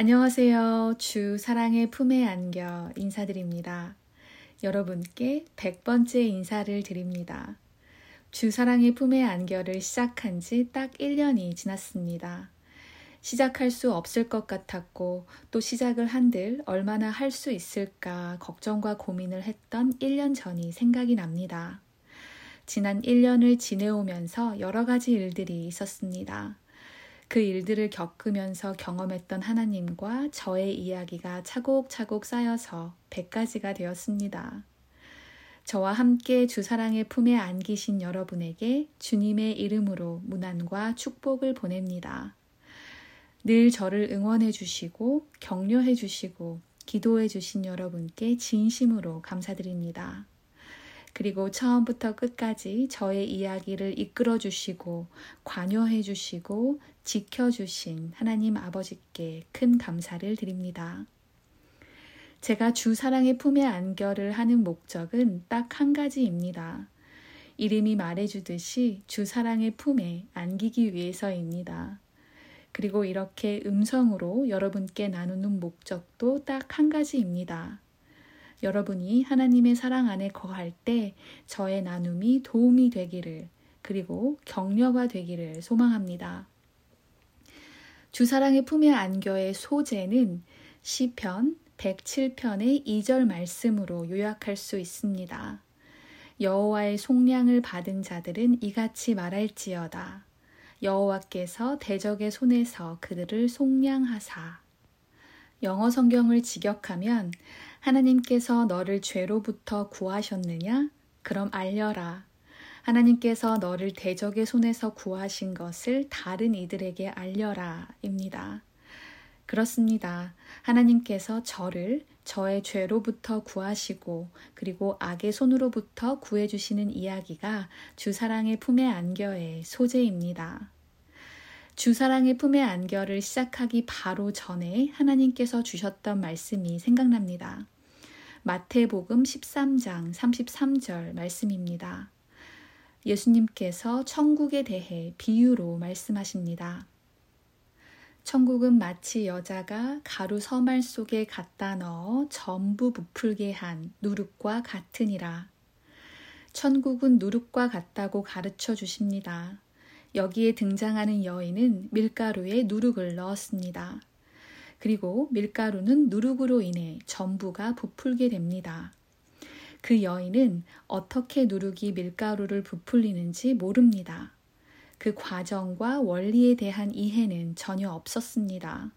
안녕하세요. 주 사랑의 품에 안겨 인사드립니다. 여러분께 100번째 인사를 드립니다. 주 사랑의 품에 안겨를 시작한 지 딱 1년이 지났습니다. 시작할 수 없을 것 같았고 또 시작을 한들 얼마나 할 수 있을까 걱정과 고민을 했던 1년 전이 생각이 납니다. 지난 1년을 지내오면서 여러 가지 일들이 있었습니다. 그 일들을 겪으면서 경험했던 하나님과 저의 이야기가 차곡차곡 쌓여서 100가지가 되었습니다. 저와 함께 주 사랑의 품에 안기신 여러분에게 주님의 이름으로 문안과 축복을 보냅니다. 늘 저를 응원해 주시고 격려해 주시고 기도해 주신 여러분께 진심으로 감사드립니다. 그리고 처음부터 끝까지 저의 이야기를 이끌어 주시고 관여해 주시고 지켜 주신 하나님 아버지께 큰 감사를 드립니다. 제가 주 사랑의 품에 안겨를 하는 목적은 딱 한 가지입니다. 이름이 말해주듯이 주 사랑의 품에 안기기 위해서입니다. 그리고 이렇게 음성으로 여러분께 나누는 목적도 딱 한 가지입니다. 여러분이 하나님의 사랑 안에 거할 때 저의 나눔이 도움이 되기를 그리고 격려가 되기를 소망합니다. 주사랑의 품에 안겨의 소재는 시편 107편의 2절 말씀으로 요약할 수 있습니다. 여호와의 속량을 받은 자들은 이같이 말할지어다. 여호와께서 대적의 손에서 그들을 속량하사. 영어 성경을 직역하면 하나님께서 너를 죄로부터 구하셨느냐? 그럼 알려라. 하나님께서 너를 대적의 손에서 구하신 것을 다른 이들에게 알려라. 입니다. 그렇습니다. 하나님께서 저를 저의 죄로부터 구하시고 그리고 악의 손으로부터 구해주시는 이야기가 주사랑의 품에 안겨의 소재입니다. 주사랑의 품에 안겨를 시작하기 바로 전에 하나님께서 주셨던 말씀이 생각납니다. 마태복음 13장 33절 말씀입니다. 예수님께서 천국에 대해 비유로 말씀하십니다. 천국은 마치 여자가 가루 서말 속에 갖다 넣어 전부 부풀게 한 누룩과 같으니라. 천국은 누룩과 같다고 가르쳐 주십니다. 여기에 등장하는 여인은 밀가루에 누룩을 넣었습니다. 그리고 밀가루는 누룩으로 인해 전부가 부풀게 됩니다. 그 여인은 어떻게 누룩이 밀가루를 부풀리는지 모릅니다. 그 과정과 원리에 대한 이해는 전혀 없었습니다.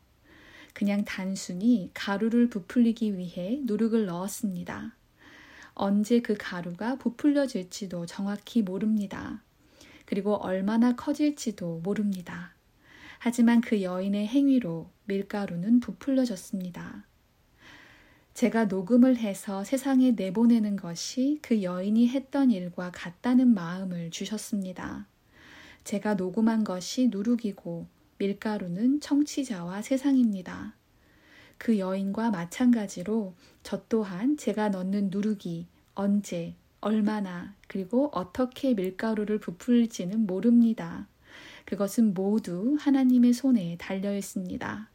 그냥 단순히 가루를 부풀리기 위해 누룩을 넣었습니다. 언제 그 가루가 부풀려질지도 정확히 모릅니다. 그리고 얼마나 커질지도 모릅니다. 하지만 그 여인의 행위로 밀가루는 부풀려졌습니다. 제가 녹음을 해서 세상에 내보내는 것이 그 여인이 했던 일과 같다는 마음을 주셨습니다. 제가 녹음한 것이 누룩이고 밀가루는 청취자와 세상입니다. 그 여인과 마찬가지로 저 또한 제가 넣는 누룩이 언제, 얼마나, 그리고 어떻게 밀가루를 부풀지는 모릅니다. 그것은 모두 하나님의 손에 달려 있습니다.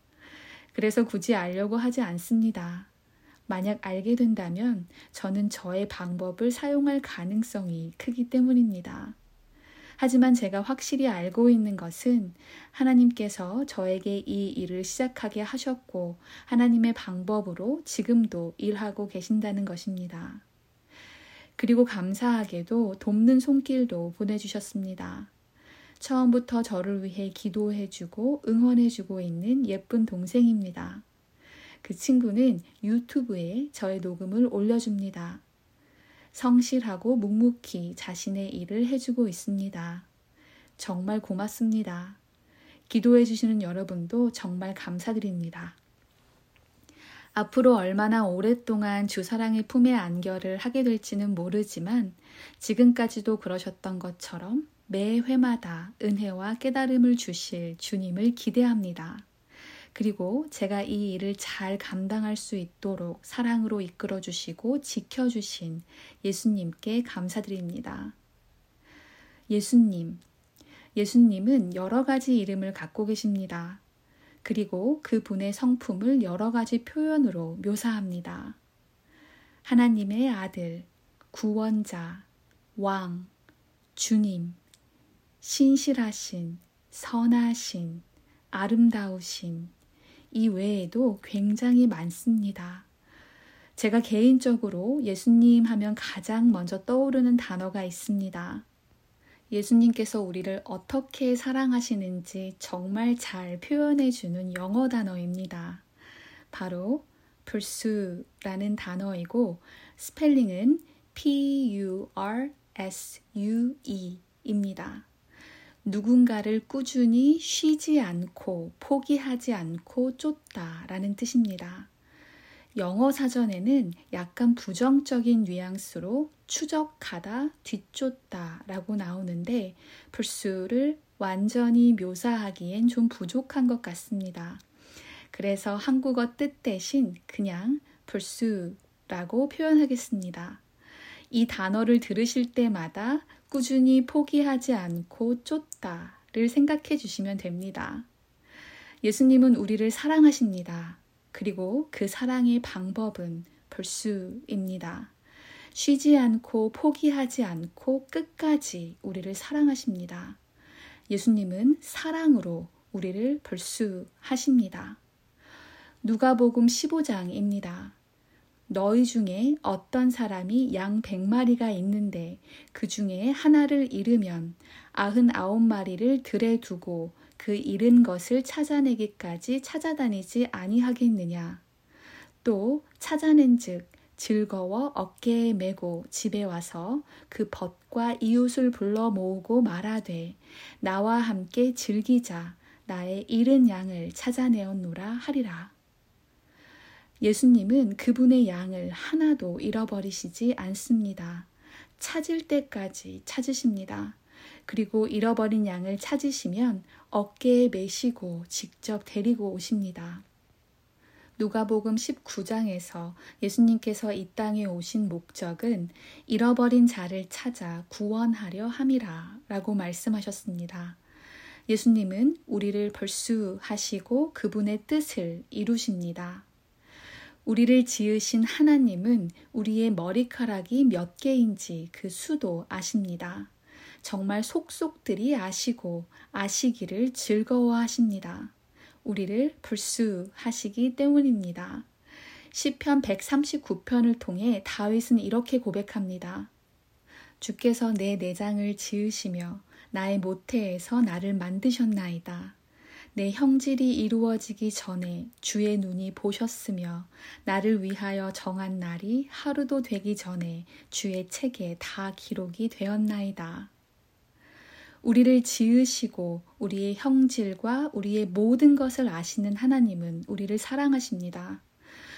그래서 굳이 알려고 하지 않습니다. 만약 알게 된다면 저는 저의 방법을 사용할 가능성이 크기 때문입니다. 하지만 제가 확실히 알고 있는 것은 하나님께서 저에게 이 일을 시작하게 하셨고 하나님의 방법으로 지금도 일하고 계신다는 것입니다. 그리고 감사하게도 돕는 손길도 보내주셨습니다. 처음부터 저를 위해 기도해주고 응원해주고 있는 예쁜 동생입니다. 그 친구는 유튜브에 저의 녹음을 올려줍니다. 성실하고 묵묵히 자신의 일을 해주고 있습니다. 정말 고맙습니다. 기도해주시는 여러분도 정말 감사드립니다. 앞으로 얼마나 오랫동안 주사랑의 품에 안겨를 하게 될지는 모르지만 지금까지도 그러셨던 것처럼 매 회마다 은혜와 깨달음을 주실 주님을 기대합니다. 그리고 제가 이 일을 잘 감당할 수 있도록 사랑으로 이끌어 주시고 지켜 주신 예수님께 감사드립니다. 예수님. 예수님은 여러 가지 이름을 갖고 계십니다. 그리고 그분의 성품을 여러 가지 표현으로 묘사합니다. 하나님의 아들, 구원자, 왕, 주님, 신실하신, 선하신, 아름다우신, 이 외에도 굉장히 많습니다. 제가 개인적으로 예수님 하면 가장 먼저 떠오르는 단어가 있습니다. 예수님께서 우리를 어떻게 사랑하시는지 정말 잘 표현해 주는 영어 단어입니다. 바로 pursue라는 단어이고 스펠링은 p-u-r-s-u-e입니다. 누군가를 꾸준히 쉬지 않고 포기하지 않고 쫓다 라는 뜻입니다. 영어 사전에는 약간 부정적인 뉘앙스로 추적하다, 뒤쫓다 라고 나오는데 pursue를 완전히 묘사하기엔 좀 부족한 것 같습니다. 그래서 한국어 뜻 대신 그냥 pursue라고 표현하겠습니다. 이 단어를 들으실 때마다 꾸준히 포기하지 않고 쫓다를 생각해 주시면 됩니다. 예수님은 우리를 사랑하십니다. 그리고 그 사랑의 방법은 pursue입니다. 쉬지 않고 포기하지 않고 끝까지 우리를 사랑하십니다. 예수님은 사랑으로 우리를 pursue하십니다. 누가복음 15장입니다. 너희 중에 어떤 사람이 양 백마리가 있는데 그 중에 하나를 잃으면 아흔아홉 마리를 들에 두고 그 잃은 것을 찾아내기까지 찾아다니지 아니하겠느냐. 또 찾아낸즉 즐거워 어깨에 메고 집에 와서 그 벗과 이웃을 불러 모으고 말하되 나와 함께 즐기자 나의 잃은 양을 찾아내었노라 하리라. 예수님은 그분의 양을 하나도 잃어버리시지 않습니다. 찾을 때까지 찾으십니다. 그리고 잃어버린 양을 찾으시면 어깨에 메시고 직접 데리고 오십니다. 누가복음 19장에서 예수님께서 이 땅에 오신 목적은 잃어버린 자를 찾아 구원하려 함이라 라고 말씀하셨습니다. 예수님은 우리를 벌수하시고 그분의 뜻을 이루십니다. 우리를 지으신 하나님은 우리의 머리카락이 몇 개인지 그 수도 아십니다. 정말 속속들이 아시고 아시기를 즐거워하십니다. 우리를 불수하시기 때문입니다. 시편 139편을 통해 다윗은 이렇게 고백합니다. 주께서 내 내장을 지으시며 나의 모태에서 나를 만드셨나이다. 내 형질이 이루어지기 전에 주의 눈이 보셨으며 나를 위하여 정한 날이 하루도 되기 전에 주의 책에 다 기록이 되었나이다. 우리를 지으시고 우리의 형질과 우리의 모든 것을 아시는 하나님은 우리를 사랑하십니다.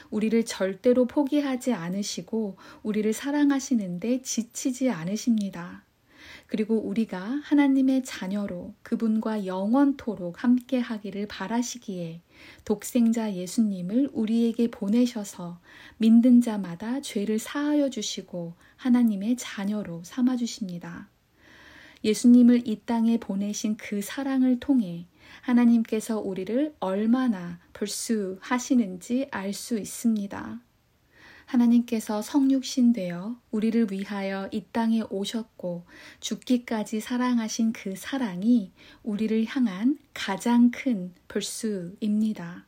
우리를 절대로 포기하지 않으시고 우리를 사랑하시는데 지치지 않으십니다. 그리고 우리가 하나님의 자녀로 그분과 영원토록 함께 하기를 바라시기에 독생자 예수님을 우리에게 보내셔서 믿는 자마다 죄를 사하여 주시고 하나님의 자녀로 삼아 주십니다. 예수님을 이 땅에 보내신 그 사랑을 통해 하나님께서 우리를 얼마나 불수하시는지 알 수 있습니다. 하나님께서 성육신 되어 우리를 위하여 이 땅에 오셨고 죽기까지 사랑하신 그 사랑이 우리를 향한 가장 큰 벌수입니다.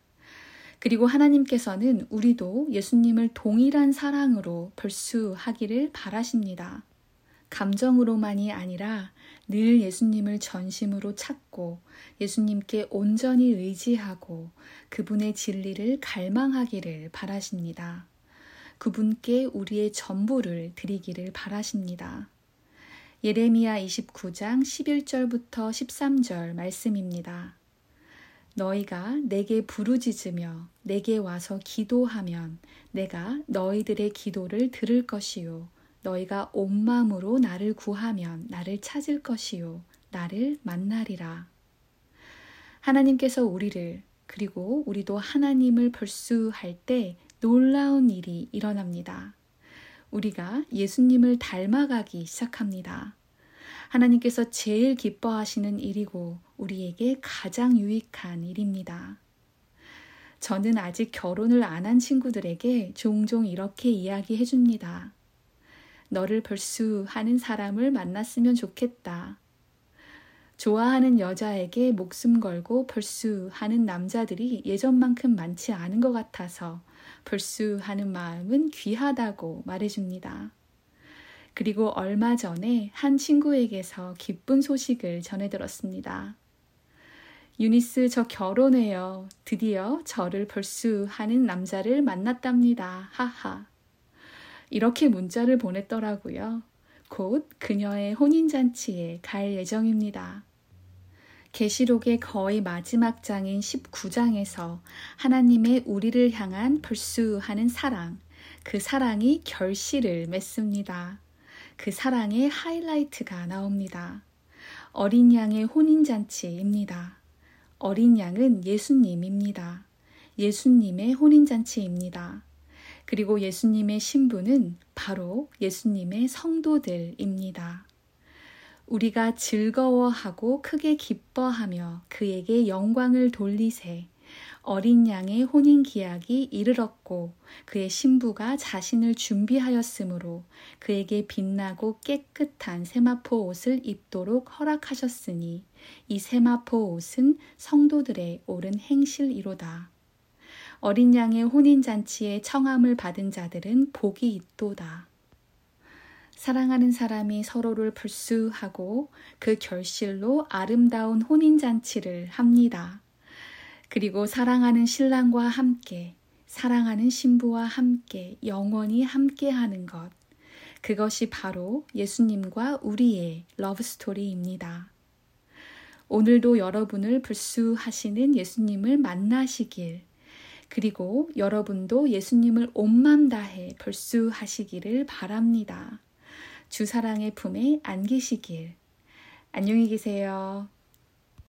그리고 하나님께서는 우리도 예수님을 동일한 사랑으로 벌수하기를 바라십니다. 감정으로만이 아니라 늘 예수님을 전심으로 찾고 예수님께 온전히 의지하고 그분의 진리를 갈망하기를 바라십니다. 그분께 우리의 전부를 드리기를 바라십니다. 예레미야 29장 11절부터 13절 말씀입니다. 너희가 내게 부르짖으며 내게 와서 기도하면 내가 너희들의 기도를 들을 것이요. 너희가 온 마음으로 나를 구하면 나를 찾을 것이요. 나를 만나리라. 하나님께서 우리를 그리고 우리도 하나님을 벌수할 때 놀라운 일이 일어납니다. 우리가 예수님을 닮아가기 시작합니다. 하나님께서 제일 기뻐하시는 일이고 우리에게 가장 유익한 일입니다. 저는 아직 결혼을 안 한 친구들에게 종종 이렇게 이야기해 줍니다. 너를 벌수 하는 사람을 만났으면 좋겠다. 좋아하는 여자에게 목숨 걸고 벌수 하는 남자들이 예전만큼 많지 않은 것 같아서 벌수 하는 마음은 귀하다고 말해줍니다. 그리고 얼마 전에 한 친구에게서 기쁜 소식을 전해 들었습니다. 유니스 저 결혼해요. 드디어 저를 벌수 하는 남자를 만났답니다. 하하. 이렇게 문자를 보냈더라고요. 곧 그녀의 혼인잔치에 갈 예정입니다. 계시록의 거의 마지막 장인 19장에서 하나님의 우리를 향한 벌수하는 사랑, 그 사랑이 결실을 맺습니다. 그 사랑의 하이라이트가 나옵니다. 어린 양의 혼인잔치입니다. 어린 양은 예수님입니다. 예수님의 혼인잔치입니다. 그리고 예수님의 신부는 바로 예수님의 성도들입니다. 우리가 즐거워하고 크게 기뻐하며 그에게 영광을 돌리세. 어린 양의 혼인 기약이 이르렀고 그의 신부가 자신을 준비하였으므로 그에게 빛나고 깨끗한 세마포 옷을 입도록 허락하셨으니 이 세마포 옷은 성도들의 옳은 행실이로다. 어린 양의 혼인 잔치에 청함을 받은 자들은 복이 있도다. 사랑하는 사람이 서로를 불수하고 그 결실로 아름다운 혼인잔치를 합니다. 그리고 사랑하는 신랑과 함께, 사랑하는 신부와 함께 영원히 함께 하는 것. 그것이 바로 예수님과 우리의 러브스토리입니다. 오늘도 여러분을 불수하시는 예수님을 만나시길, 그리고 여러분도 예수님을 온맘 다해 불수하시기를 바랍니다. 주사랑의 품에 안기시길. 안녕히 계세요.